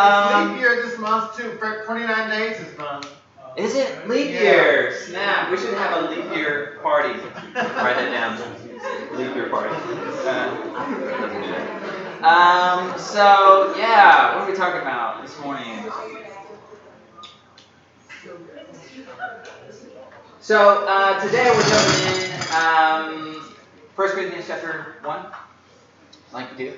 Um, leap year this month too. 29 days this month. Is it leap year? Snap! We should have a leap year party. Write it down. Leap year party. Uh, um. So yeah, what are we talking about this morning? So uh, today we're jumping in um, 1 Corinthians chapter 1, like we do.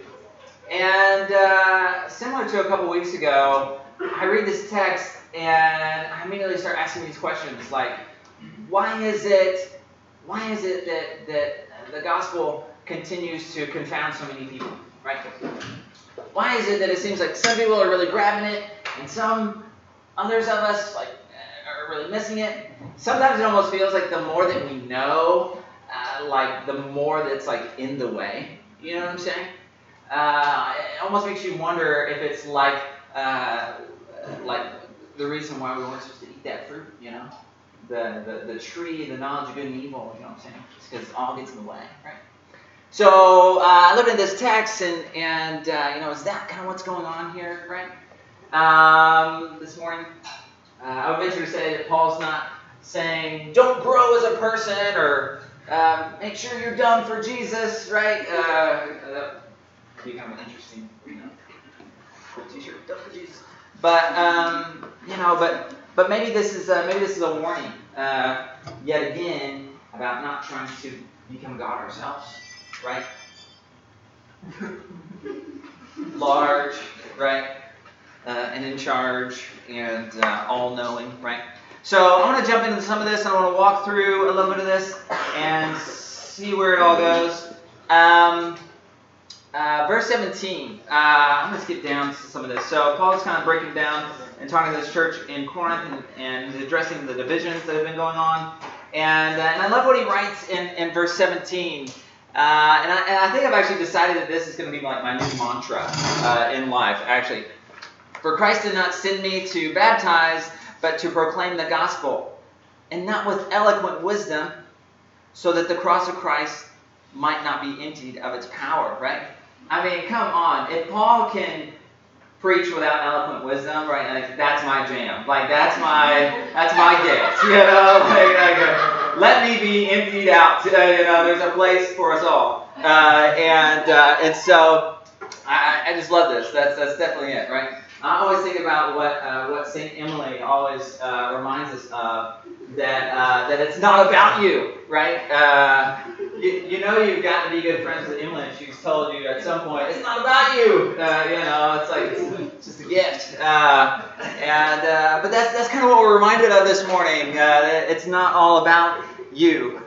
And uh, similar to a couple weeks ago, I read this text and I immediately start asking these questions like, why is it, why is it that, that the gospel continues to confound so many people, right? Why is it that it seems like some people are really grabbing it and some others of us like are really missing it? Sometimes it almost feels like the more that we know, uh, like the more that's like in the way. You know what I'm saying? Uh, it almost makes you wonder if it's like uh, like the reason why we weren't supposed to eat that fruit, you know, the the, the tree, the knowledge of good and evil. You know what I'm saying? because it all gets in the way, right? So uh, I looked at this text and and uh, you know is that kind of what's going on here, right? Um, this morning, uh, I would venture to say that Paul's not saying don't grow as a person or um, make sure you're done for Jesus, right? Be kind of interesting, you know, cool T-shirt. But um, you know, but but maybe this is uh, maybe this is a warning uh, yet again about not trying to become God ourselves, right? Large, right, uh, and in charge and uh, all-knowing, right? So I want to jump into some of this. and I want to walk through a little bit of this and see where it all goes. Um, uh, verse 17. Uh, I'm going to skip down to some of this. So Paul is kind of breaking down and talking to this church in Corinth and, and addressing the divisions that have been going on. And, uh, and I love what he writes in, in verse 17. Uh, and, I, and I think I've actually decided that this is going to be like my new mantra uh, in life, actually. For Christ did not send me to baptize, but to proclaim the gospel, and not with eloquent wisdom, so that the cross of Christ might not be emptied of its power, right? I mean, come on. If Paul can preach without eloquent wisdom, right? Like that's my jam. Like that's my that's my gift. You know, like, like uh, let me be emptied out. You know, there's a place for us all. Uh, and uh, and so I, I just love this. That's that's definitely it, right? I always think about what uh, what Saint Emily always uh, reminds us of that uh, that it's not about you, right? Uh, you, you know you've got to be good friends with Emily. She's told you at some point it's not about you. Uh, you know, it's like it's just a gift. Uh, and but that's that's kind of what we're reminded of this morning. it's not all about you.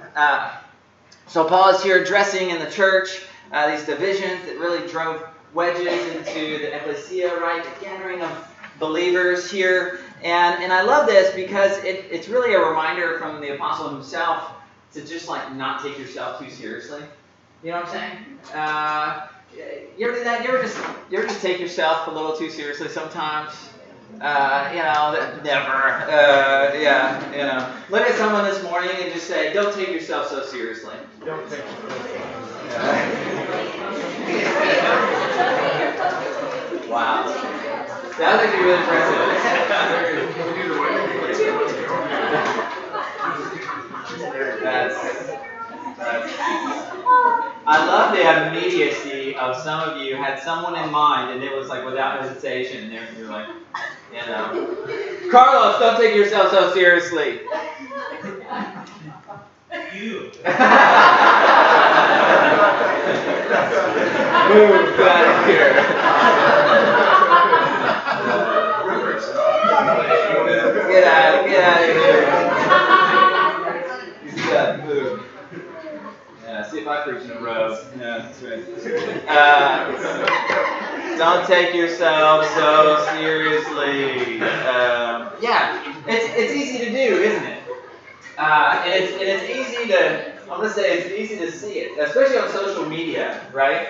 so Paul is here addressing in the church these divisions that really drove wedges into the ecclesia, right? The gathering of believers here. And, and I love this because it, it's really a reminder from the apostle himself to just like not take yourself too seriously. You know what I'm saying? Uh, you ever do that? You ever just you ever just take yourself a little too seriously sometimes? Uh, you know, never. Uh, yeah, you know. Look at someone this morning and just say, "Don't take yourself so seriously." Don't take yourself. wow. That was actually really impressive. that's, that's, I love the immediacy of some of you had someone in mind and it was like without hesitation. You're, you're like, you know, Carlos, don't take yourself so seriously. You. Move out of here. get out, get out of here. Got move. see if I preach in a row. Yeah, that's right. Uh, don't take yourself so seriously. Um, yeah, it's, it's easy to do, isn't it? Uh, and, it's, and it's easy to, I'm going to say it's easy to see it, especially on social media, right?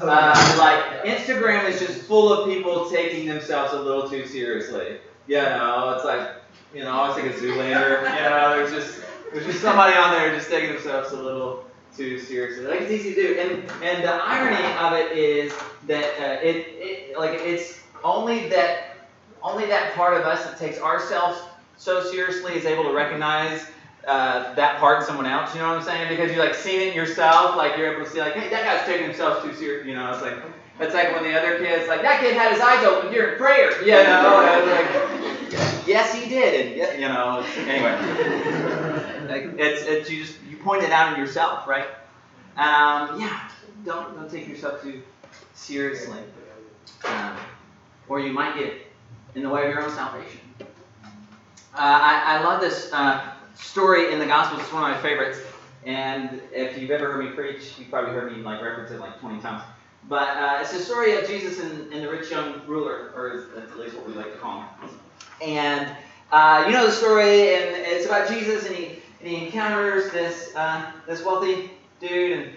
Uh, like, Instagram is just full of people taking themselves a little too seriously. You know, it's like, you know, I always think of Zoolander. You know, there's just there's just somebody on there just taking themselves a little too seriously. Like it's easy to do, and and the irony of it is that uh, it it like it's only that only that part of us that takes ourselves so seriously is able to recognize uh, that part in someone else. You know what I'm saying? Because you like seen it yourself, like you're able to see like, hey, that guy's taking himself too serious. You know, it's like it's like when the other kid's like, that kid had his eyes open during prayer. You know, and like, yes, he did. And you know, anyway, like, it's it's you just you point it out in yourself, right? Um, yeah, don't don't take yourself too seriously, um, or you might get in the way of your own salvation. Uh, I, I love this uh, story in the Gospels. It's one of my favorites. And if you've ever heard me preach, you've probably heard me like reference it like 20 times. But uh, it's the story of Jesus and, and, the rich young ruler, or at least what we like to call him. And uh, you know the story, and it's about Jesus, and he and he encounters this uh, this wealthy dude, and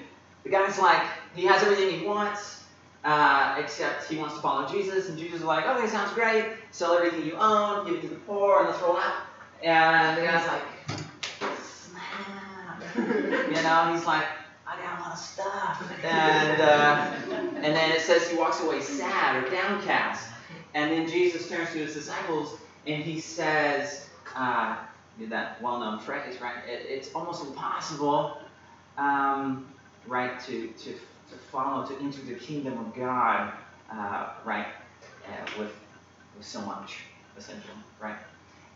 the guy's like, he has everything he wants, uh, except he wants to follow Jesus, and Jesus is like, okay, sounds great, sell everything you own, give it to the poor, and let's roll out. And the guy's like, you know, he's like, I got a lot of stuff. And, uh, and then it says he walks away sad or downcast. And then Jesus turns to his disciples and he says, uh, that well known phrase, right? It, it's almost impossible, um, right, to, to, to follow, to enter the kingdom of God, uh, right, uh, with, with so much, essentially, right?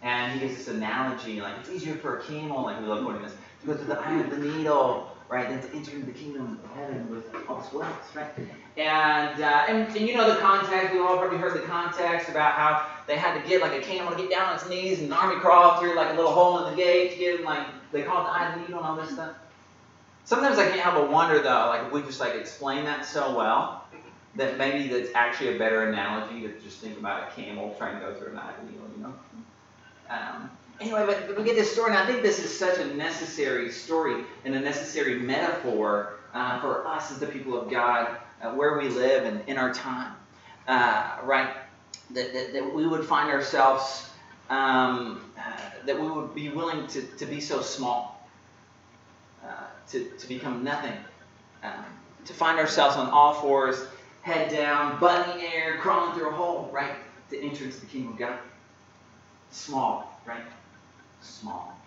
And he gives this analogy, like it's easier for a camel, like we love quoting this, to go through the eye of the needle right? Then to enter the kingdom of heaven with all this wealth, right? And, uh, and, and you know the context, we've all probably heard the context about how they had to get like a camel to get down on its knees and an army crawl through like a little hole in the gate to get in, like, they call it the eye of the needle and all this stuff. Sometimes I can't help but wonder though, like we just like explain that so well, that maybe that's actually a better analogy to just think about a camel trying to go through an eye of the needle, you know? Um, Anyway, but we get this story, and I think this is such a necessary story and a necessary metaphor uh, for us as the people of God, uh, where we live and in our time, uh, right? That, that, that, we would find ourselves, um, that we would be willing to, to be so small, uh, to, to become nothing, um, to find ourselves on all fours, head down, butt in the air, crawling through a hole, right? To enter into the kingdom of God. Small, right? small.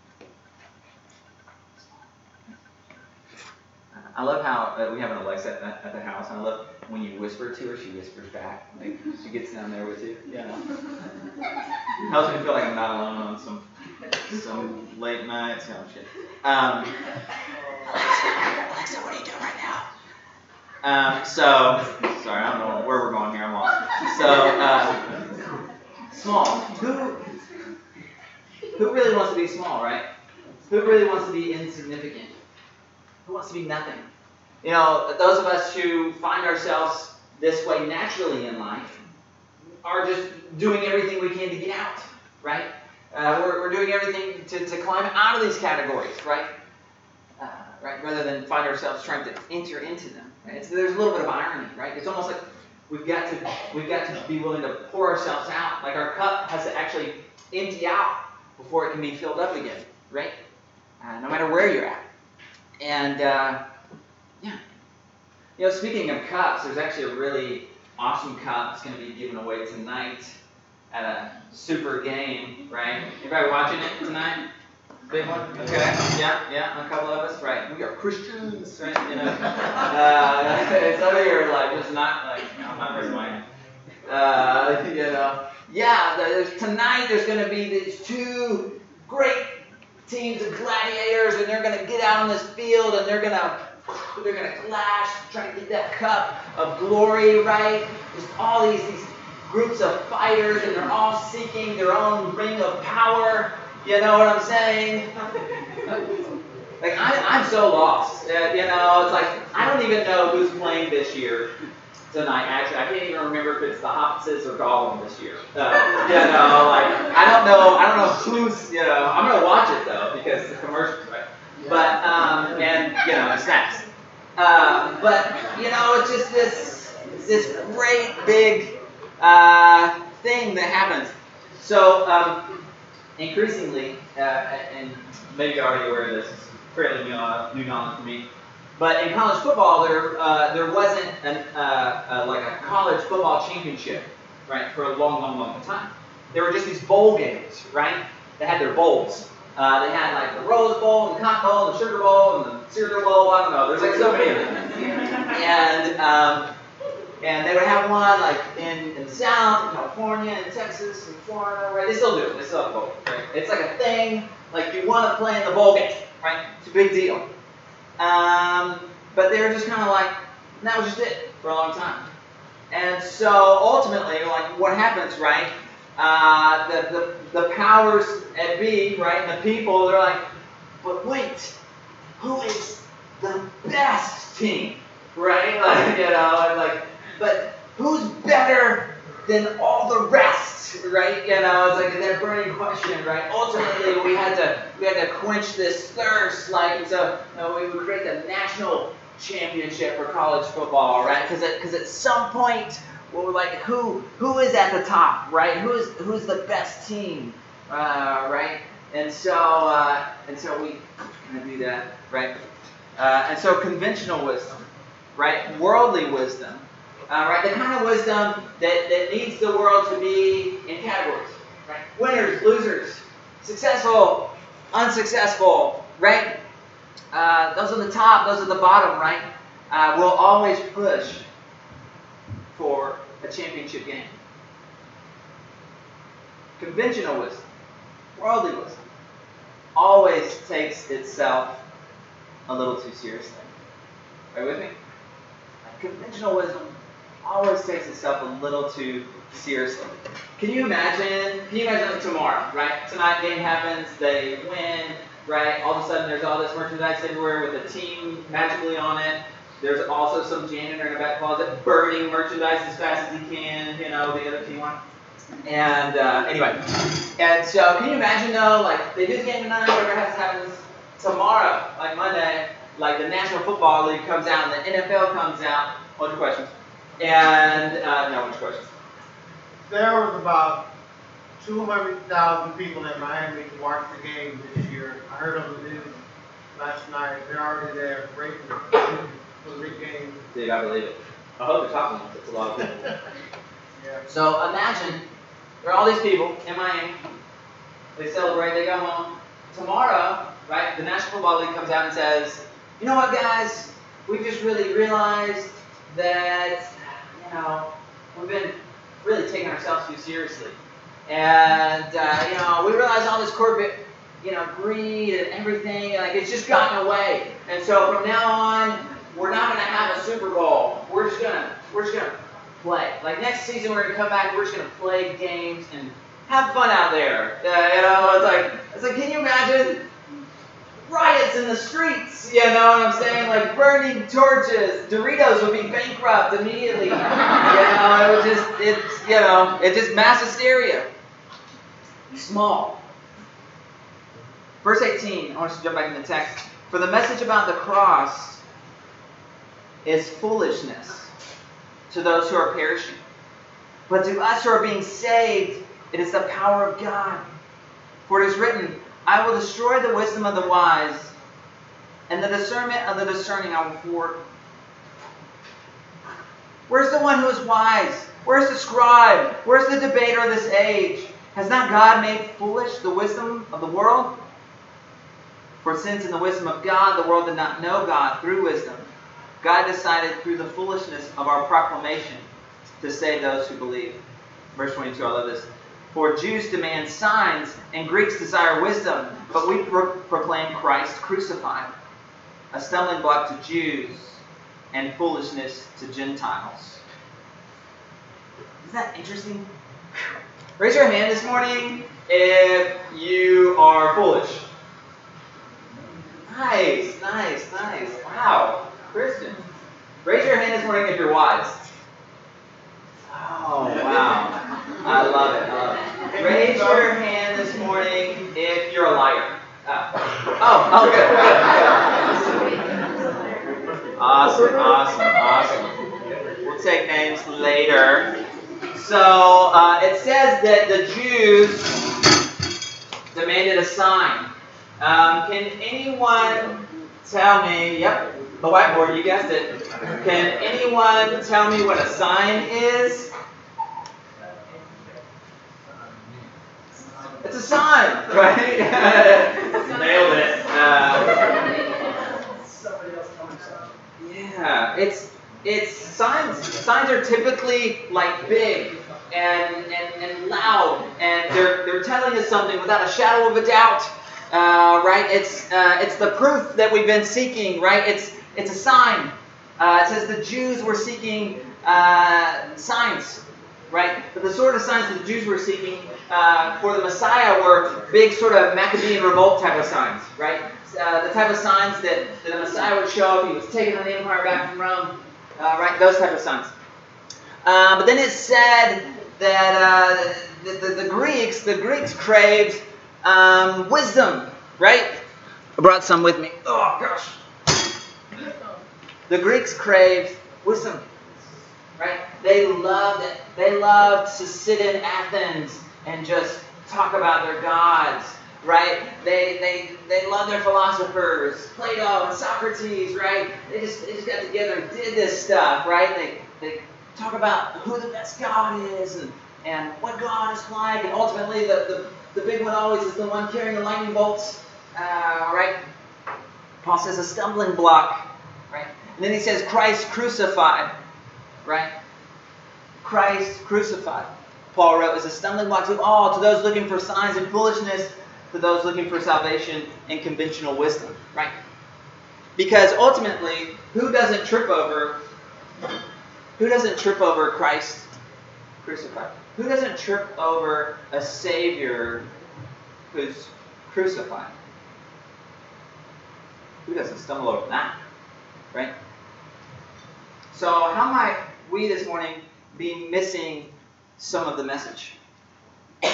I love how uh, we have an Alexa at, at, the house, and I love when you whisper to her, she whispers back. Like she gets down there with you. Yeah. Helps me feel like I'm not alone on some some late nights. Shit. Um, Alexa, Alexa, what are you doing right now? Um, so, sorry, I don't know where we're going here. I'm lost. So, uh, small. Who who really wants to be small, right? Who really wants to be insignificant? Who wants to be nothing? You know, those of us who find ourselves this way naturally in life are just doing everything we can to get out, right? Uh, we're, we're doing everything to, to climb out of these categories, right? Uh, right? Rather than find ourselves trying to enter into them. Right? there's a little bit of irony, right? It's almost like we've got to we've got to be willing to pour ourselves out. Like our cup has to actually empty out before it can be filled up again, right? Uh, no matter where you're at. And uh, yeah. You know, speaking of cups, there's actually a really awesome cup that's going to be given away tonight at a super game, right? Anybody watching it tonight? Big one? Okay. Yeah, yeah, a couple of us, right? We are Christians, right? You know, uh, some of you are like, just not like, no, I'm not hand. Uh, you know, yeah, there's, tonight there's going to be these two great teams of gladiators, and they're going to get out on this field, and they're going to they're going to clash, trying to get that cup of glory, right? Just all these these groups of fighters, and they're all seeking their own ring of power. You know what I'm saying? Like I, I'm so lost. Uh, you know, it's like I don't even know who's playing this year tonight. Actually, I can't even remember if it's the Hopses or Gollum this year. Uh, you know, like I don't know. I don't know who's. You know, I'm gonna watch it though because the commercials, right? But um, and you know, snacks. Uh, but you know, it's just this this great big uh, thing that happens. So um, increasingly, uh, and maybe you're already aware of this, it's fairly new, uh, new knowledge for me. But in college football, there uh, there wasn't an, uh, uh, like a college football championship, right, for a long, long, long time. There were just these bowl games, right? They had their bowls. Uh, they had like the Rose Bowl, and the Cotton Bowl, and the Sugar Bowl, and the Cereal Bowl. I don't know. There's like so many. And um, and they would have one like in, in the South, in California, in Texas, in Florida, right? They still do. They still have bowl, right? It's like a thing. Like you want to play in the bowl game, right? It's a big deal. Um, but they were just kind of like, that was just it for a long time. And so ultimately, like what happens, right? Uh, the, the, the powers at be, right, and the people, they're like, but wait, who is the best team, right? Like, you know, like, but who's better than all the rest, right? You know, it's like that burning question, right? Ultimately, we had to we had to quench this thirst, like, and so you know, we would create the national championship for college football, right? Because because at some point well, like who who is at the top, right? Who's who's the best team, uh, right? And so uh, and so we kind of do that, right? Uh, and so conventional wisdom, right? Worldly wisdom, uh, right? The kind of wisdom that, that needs the world to be in categories, right? Winners, losers, successful, unsuccessful, right? Uh, those are the top, those are the bottom, right? Uh, will always push for a championship game. Conventional wisdom, worldly wisdom, always takes itself a little too seriously. Are you with me? Conventional wisdom always takes itself a little too seriously. Can you imagine? Can you imagine tomorrow, right? Tonight game happens, they win, right? All of a sudden there's all this merchandise everywhere with a team magically on it. There's also some janitor in a back closet burning merchandise as fast as he can, you know, the other team one. And uh, anyway, and so can you imagine though, like they do the game tonight, whatever has to happen tomorrow, like Monday, like the National Football League comes out and the NFL comes out. Hold your questions. And uh, no, which questions? There was about 200,000 people in Miami to watch the game this year. I heard on the news last night. They're already there waiting for the big game. Dude, I believe it. I hope they're talking about It's a lot of people. Yeah. So imagine there are all these people in Miami. They celebrate, they go home. Tomorrow, right, the National Football League comes out and says, you know what, guys, we just really realized that, know, we've been really taking ourselves too seriously. And, uh, you know, we realize all this corporate, you know, greed and everything, like, it's just gotten away. And so from now on, we're not going to have a Super Bowl. We're just going to, we're just going to play. Like, next season, we're going to come back and we're just going to play games and have fun out there. Uh, you know, it's like, it's like, can you imagine riots in the streets? You know what I'm saying? Like burning torches. Doritos would be bankrupt immediately. you know, it would just, it's, you know, it's just mass hysteria. Small. Verse 18, I want us to jump back in the text. For the message about the cross is foolishness to those who are perishing. But to us who are being saved, it is the power of God. For it is written, I will destroy the wisdom of the wise, and the discernment of the discerning I will thwart. Where's the one who is wise? Where's the scribe? Where's the debater of this age? Has not God made foolish the wisdom of the world? For since in the wisdom of God the world did not know God through wisdom, God decided through the foolishness of our proclamation to save those who believe. Verse 22, I love this. For Jews demand signs and Greeks desire wisdom, but we pro- proclaim Christ crucified, a stumbling block to Jews and foolishness to Gentiles. Isn't that interesting? Raise your hand this morning if you are foolish. Nice, nice, nice. Wow. Christian. Raise your hand this morning if you're wise. Oh, wow. I love it. I love it. Raise your hand this morning if you're a liar. Oh, oh, oh good, good. Awesome, awesome, awesome. We'll take names later. So uh, it says that the Jews demanded a sign. Um, can anyone tell me? Yep, the whiteboard, you guessed it. Can anyone tell me what a sign is? It's a sign, right? Nailed it. Uh, yeah, it's it's signs. Signs are typically like big and, and, and loud, and they're they're telling us something without a shadow of a doubt. Uh, right? It's uh, it's the proof that we've been seeking. Right? It's it's a sign. Uh, it says the Jews were seeking uh, signs. Right? But the sort of signs that the Jews were seeking uh, for the Messiah were big sort of Maccabean revolt type of signs. Right? Uh, the type of signs that, that the Messiah would show if he was taking the empire back from Rome. right? Those type of signs. but then it said that the, the, the Greeks, the Greeks craved um, wisdom, right? I brought some with me. Oh gosh. The Greeks craved wisdom, right? They loved it. They loved to sit in Athens and just talk about their gods, right? They they they loved their philosophers, Plato and Socrates, right? They just they just got together and did this stuff, right? They they talk about who the best God is and and what God is like, and ultimately the, the the big one always is the one carrying the lightning bolts, uh, right? Paul says a stumbling block, right? And then he says Christ crucified, right? Christ crucified. Paul wrote is a stumbling block to all, to those looking for signs and foolishness, to those looking for salvation and conventional wisdom, right? Because ultimately, who doesn't trip over who doesn't trip over Christ crucified? Who doesn't trip over a Savior who's crucified? Who doesn't stumble over that? Right? So, how might we this morning be missing some of the message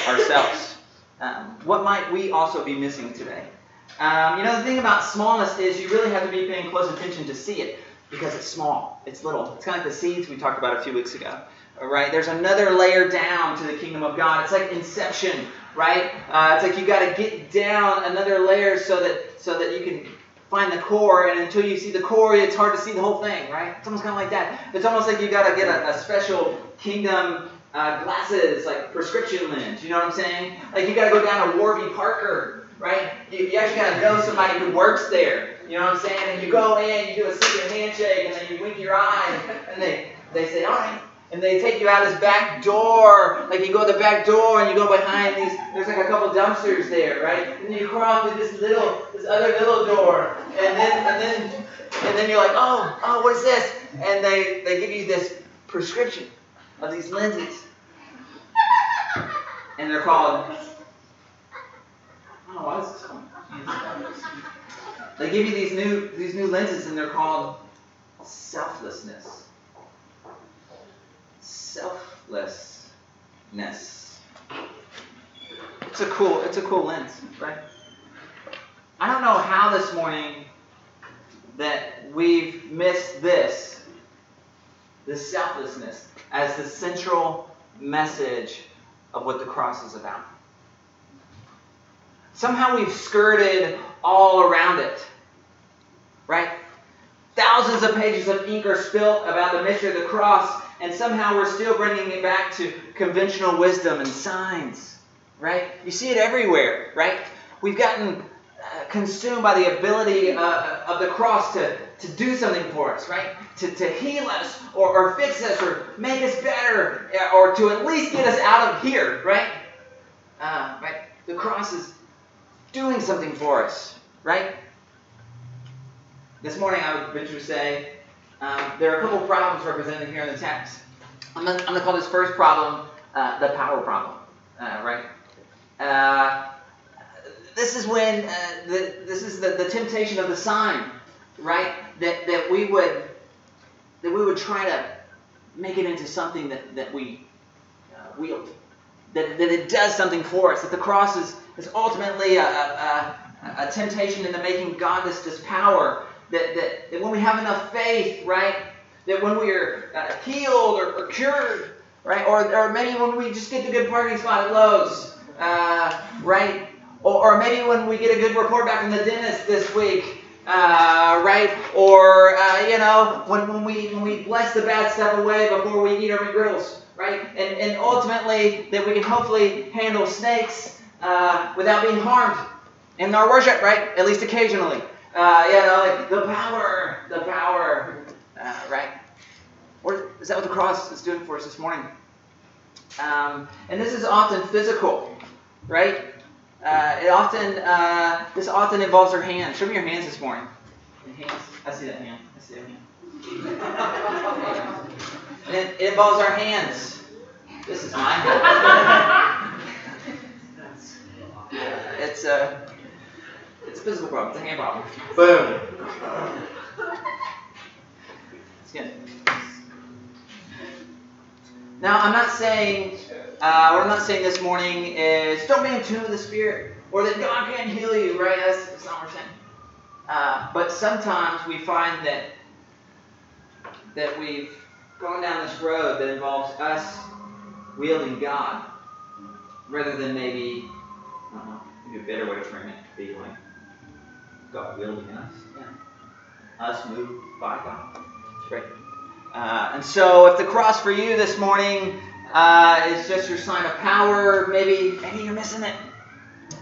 ourselves? Um, what might we also be missing today? Um, you know, the thing about smallness is you really have to be paying close attention to see it because it's small, it's little. It's kind of like the seeds we talked about a few weeks ago right? There's another layer down to the kingdom of God. It's like Inception, right? Uh, it's like you got to get down another layer so that so that you can find the core, and until you see the core, it's hard to see the whole thing, right? It's almost kind of like that. It's almost like you got to get a, a, special kingdom uh, glasses, like prescription lens. You know what I'm saying? Like you got to go down to Warby Parker, right? You, you actually got to know somebody who works there. You know what I'm saying? And you go in, you do a secret handshake, and then you wink your eye, and they they say, all right and they take you out this back door. Like you go the back door and you go behind these. There's like a couple dumpsters there, right? And you crawl through this little, this other little door, and then and then and then you're like, oh, oh, what is this? And they they give you this prescription of these lenses, and they're called. Oh, what is this called? They give you these new these new lenses, and they're called selflessness selflessness. It's a cool, it's a cool lens, right? I don't know how this morning that we've missed this, this selflessness, as the central message of what the cross is about. Somehow we've skirted all around it, right? Thousands of pages of ink are spilt about the mystery of the cross, and somehow we're still bringing it back to conventional wisdom and signs, right? You see it everywhere, right? We've gotten consumed by the ability uh, of the cross to, to do something for us, right? To, to heal us or, or fix us or make us better uh, or to at least get us out of here, right? Uh, right? The cross is doing something for us, right? This morning I would venture to say um, there are a couple problems represented here in the text. I'm going to call this first problem uh, the power problem, uh, right? This is when uh, the, this is the, the temptation of the sign, right? That, that we would that we would try to make it into something that, that we uh, wield, that, that it does something for us, that the cross is, is ultimately a, a, a temptation into making God this, this power, that, that, that when we have enough faith, right, that when we're uh, healed or, or, cured, right, or, or maybe when we just get the good parking spot at Lowe's, uh, right, or, or maybe when we get a good report back from the dentist this week, uh, right? Or uh, you know, when, when we when we bless the bad stuff away before we eat our McGriddles, right? And and ultimately that we can hopefully handle snakes uh, without being harmed in our worship, right? At least occasionally. Uh, you know, like the power, the power, uh, right? Is that what the cross is doing for us this morning? Um, and this is often physical, right? Uh, it often uh, this often involves our hands. Show me your hands this morning. hands. I see that hand. I see that hand. it, it involves our hands. This is my hand. it's a it's a physical problem. It's a hand problem. Boom. It's good. Now I'm not saying uh, what I'm not saying this morning is don't be in tune with the Spirit or that God can't heal you, right? That's, that's not what we're saying. Uh, but sometimes we find that that we've gone down this road that involves us wielding God rather than maybe, I don't know, maybe a better way to frame it be like God wielding us. Yeah. Us moved by God. That's right. Uh, and so if the cross for you this morning uh, is just your sign of power. Maybe maybe you're missing it.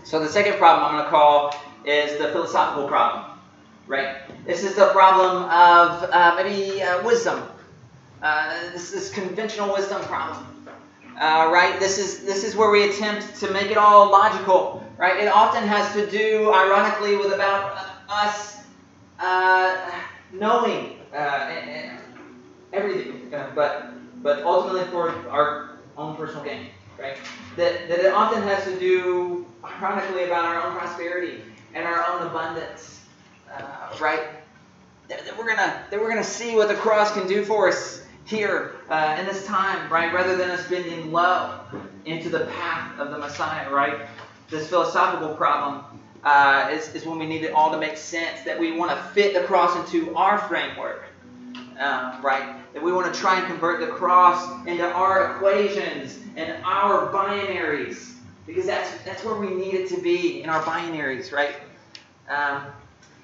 So the second problem I'm going to call is the philosophical problem. Right? This is the problem of uh, maybe uh, wisdom. Uh, this is conventional wisdom problem. Uh, right? This is this is where we attempt to make it all logical. Right? It often has to do, ironically, with about us uh, knowing everything, but but ultimately for our own personal gain, right? That, that it often has to do, ironically, about our own prosperity and our own abundance, uh, right? That, that, we're gonna that we're gonna see what the cross can do for us here uh, in this time, right? Rather than us bending low into the path of the Messiah, right? This philosophical problem uh, is, is when we need it all to make sense, that we want to fit the cross into our framework, uh, right? That we want to try and convert the cross into our equations and our binaries. Because that's, that's where we need it to be, in our binaries, right? Um,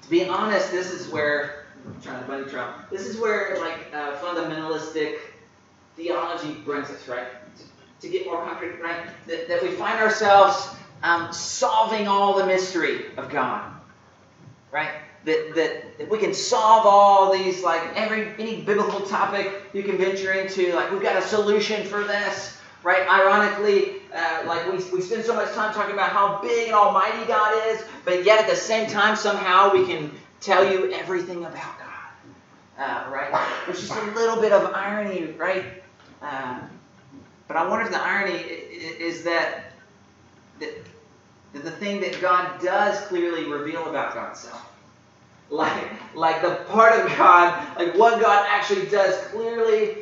to be honest, this is where, I'm trying to bunny trail, this is where like uh, fundamentalistic theology brings us, right? To, to get more concrete, right? That, that we find ourselves um, solving all the mystery of God, right? That, that, we can solve all these, like every any biblical topic you can venture into, like we've got a solution for this, right? Ironically, uh, like we, we spend so much time talking about how big and almighty God is, but yet at the same time, somehow we can tell you everything about God, uh, right? There's just a little bit of irony, right? Uh, but I wonder if the irony is that, that, that the thing that God does clearly reveal about God's self like like the part of God, like what God actually does clearly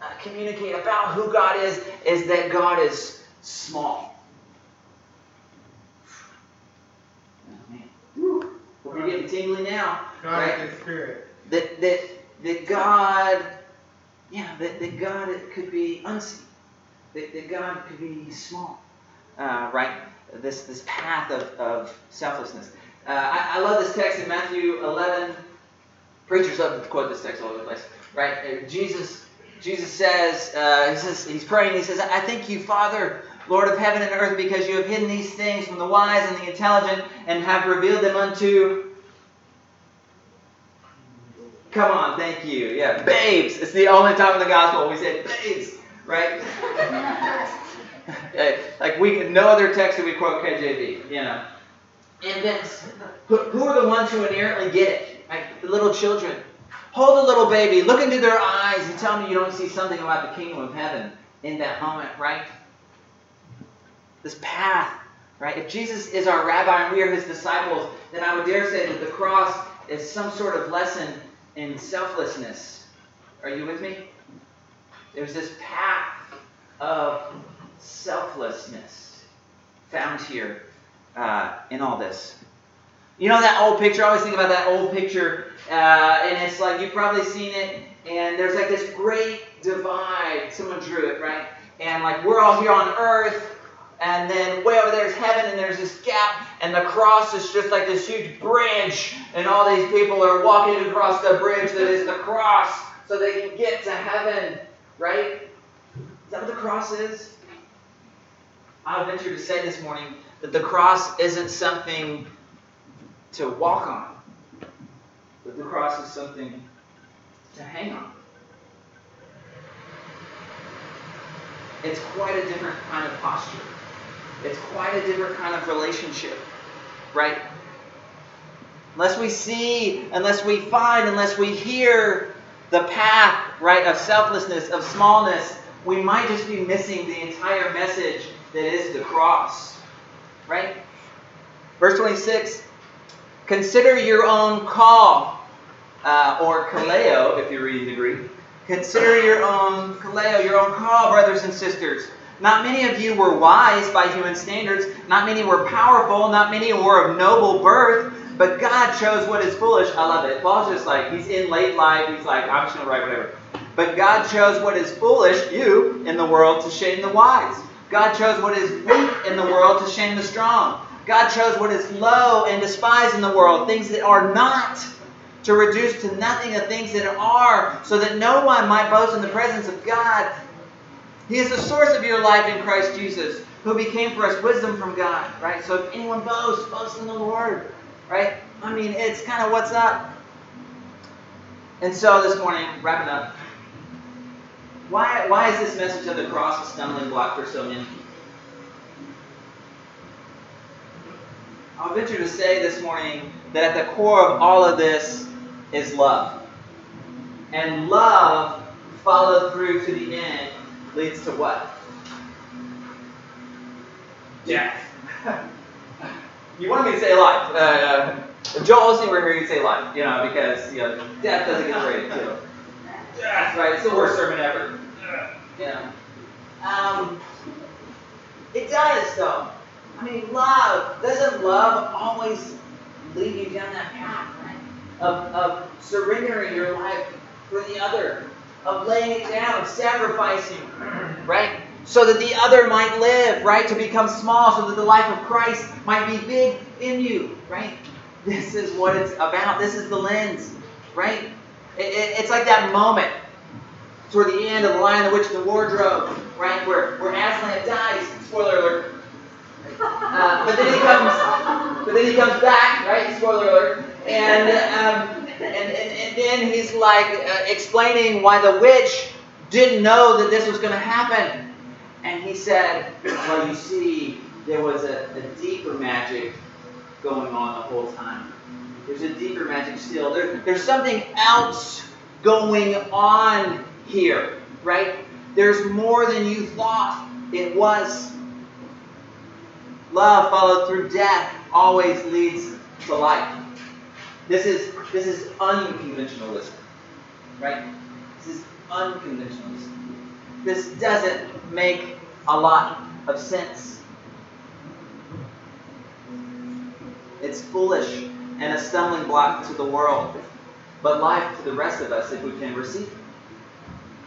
uh, communicate about who God is, is that God is small. Oh, man. We're getting tingly now. God right? is spirit. That that that God, yeah, that, that God could be unseen. That, that God could be small. Uh, right? This this path of, of selflessness. Uh, I, I, love this text in Matthew 11. Preachers love to quote this text all over the place, right? Uh, Jesus, Jesus says, uh, he says, he's praying. He says, "I thank you, Father, Lord of heaven and earth, because you have hidden these things from the wise and the intelligent, and have revealed them unto." Come on, thank you. Yeah, babes. It's the only time in the gospel we say babes, right? like we, no other text that we quote KJV, you know. Infants, who are the ones who inherently get it? Right? The little children. Hold a little baby, look into their eyes, and tell me you don't see something about the kingdom of heaven in that moment, right? This path Right? If Jesus is our rabbi and we are his disciples, then I would dare say that the cross is some sort of lesson in selflessness. Are you with me? There's this path of selflessness found here uh, in all this. You know that old picture? I always think about that old picture, uh, and it's like you've probably seen it, and there's like this great divide. Someone drew it, right? And like we're all here on earth, and then way over there is heaven, and there's this gap, and the cross is just like this huge bridge, and all these people are walking across the bridge that is the cross so they can get to heaven, right? Is that what the cross is? I would venture to say this morning that the cross isn't something to walk on, but the cross is something to hang on. It's quite a different kind of posture. It's quite a different kind of relationship, right? Unless we see, unless we find, unless we hear the path, right, of selflessness, of smallness, we might just be missing the entire message that is the cross, right? Verse 26 Consider your own call, uh, or kaleo, if you're reading the Greek. Consider your own kaleo, your own call, brothers and sisters. Not many of you were wise by human standards. Not many were powerful. Not many were of noble birth. But God chose what is foolish. I love it. Paul's just like, he's in late life. He's like, I'm just going to write whatever. But God chose what is foolish, you, in the world to shame the wise. God chose what is weak in the world to shame the strong. God chose what is low and despised in the world, things that are not, to reduce to nothing the things that are, so that no one might boast in the presence of God. He is the source of your life in Christ Jesus, who became for us wisdom from God, right? So if anyone boasts, boast in the Lord, right? I mean, it's kind of what's up. And so this morning, wrapping up, why, why is this message of the cross a stumbling block for so many? I'll venture to say this morning that at the core of all of this is love. And love followed through to the end leads to what? Death. you wanted me to say life. Uh, if Joel Osteen were here, he'd say life, you know, because you know, death doesn't get rated too. Death, right? It's the worst sermon ever. Yeah. Um, it does, though. I mean, love, doesn't love always lead you down that path, right? Of, of surrendering your life for the other, of laying it down, of sacrificing, right? So that the other might live, right? To become small, so that the life of Christ might be big in you, right? This is what it's about. This is the lens, right? It, it, it's like that moment toward the end of The Lion, the Witch, and the Wardrobe, right? Where, where Aslan dies. Spoiler alert. Uh, but then he comes, but then he comes back, right? Spoiler alert. And um, and, and, and then he's like uh, explaining why the witch didn't know that this was going to happen. And he said, "Well, you see, there was a, a deeper magic going on the whole time. There's a deeper magic still. There, there's something else going on here, right? There's more than you thought it was." Love followed through death always leads to life. This is this is unconventionalism, right? This is unconventionalism. This doesn't make a lot of sense. It's foolish and a stumbling block to the world, but life to the rest of us if we can receive it.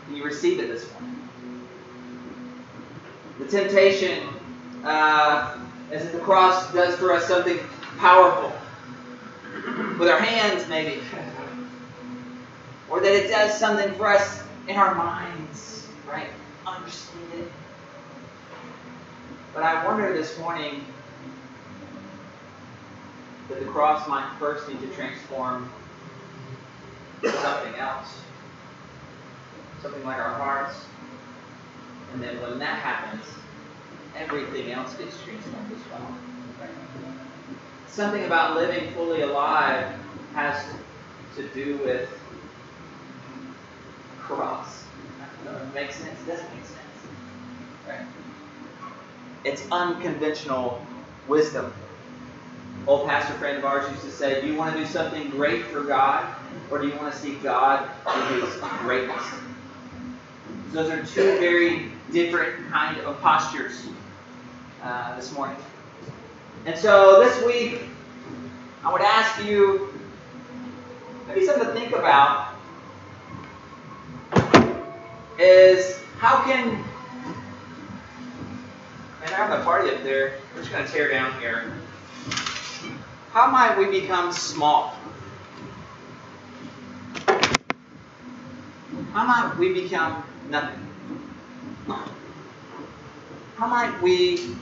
Can you receive it this morning? The temptation uh, as if the cross does for us something powerful. With our hands, maybe. or that it does something for us in our minds, right? Understand it. But I wonder this morning that the cross might first need to transform something else. Something like our hearts. And then when that happens, everything else gets transformed as well. Something about living fully alive has to do with cross. Makes sense? It doesn't make sense. Right? It's unconventional wisdom. Old pastor friend of ours used to say, Do you want to do something great for God, or do you want to see God in his greatness? Those are two very different kind of postures uh, this morning. And so this week, I would ask you maybe something to think about is how can and I have a party up there. We're just going to tear down here. How might we become small? How might we become nothing? How might we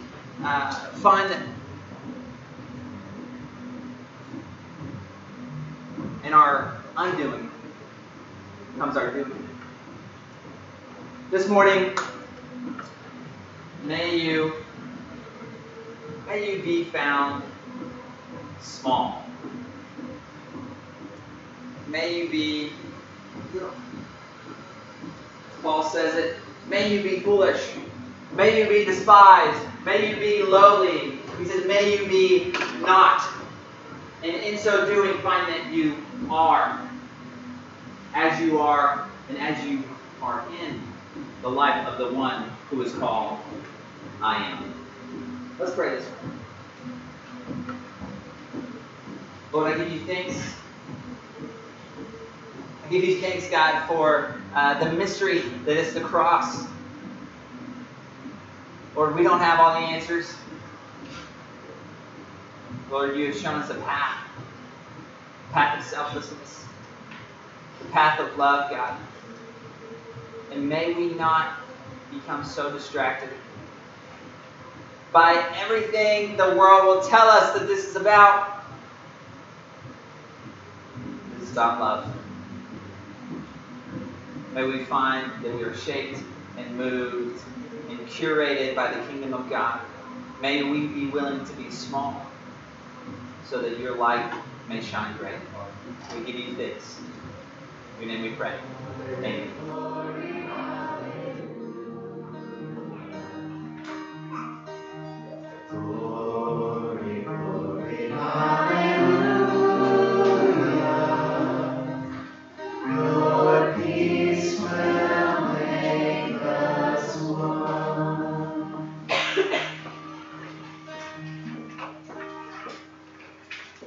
uh, find that in our undoing comes our doing? This morning, may you may you be found small. May you be. Paul says it, may you be foolish. May you be despised. May you be lowly. He says, may you be not. And in so doing, find that you are as you are and as you are in the life of the one who is called I am. Let's pray this. Lord, I give you thanks. I give you thanks, God, for uh, the mystery that is the cross. Lord, we don't have all the answers. Lord, you have shown us a path, a path of selflessness, a path of love, God. And may we not become so distracted by everything the world will tell us that this is about. This about love. May we find that we are shaped and moved and curated by the kingdom of God. May we be willing to be small so that your light may shine great. We give you thanks. In your name we pray. Amen.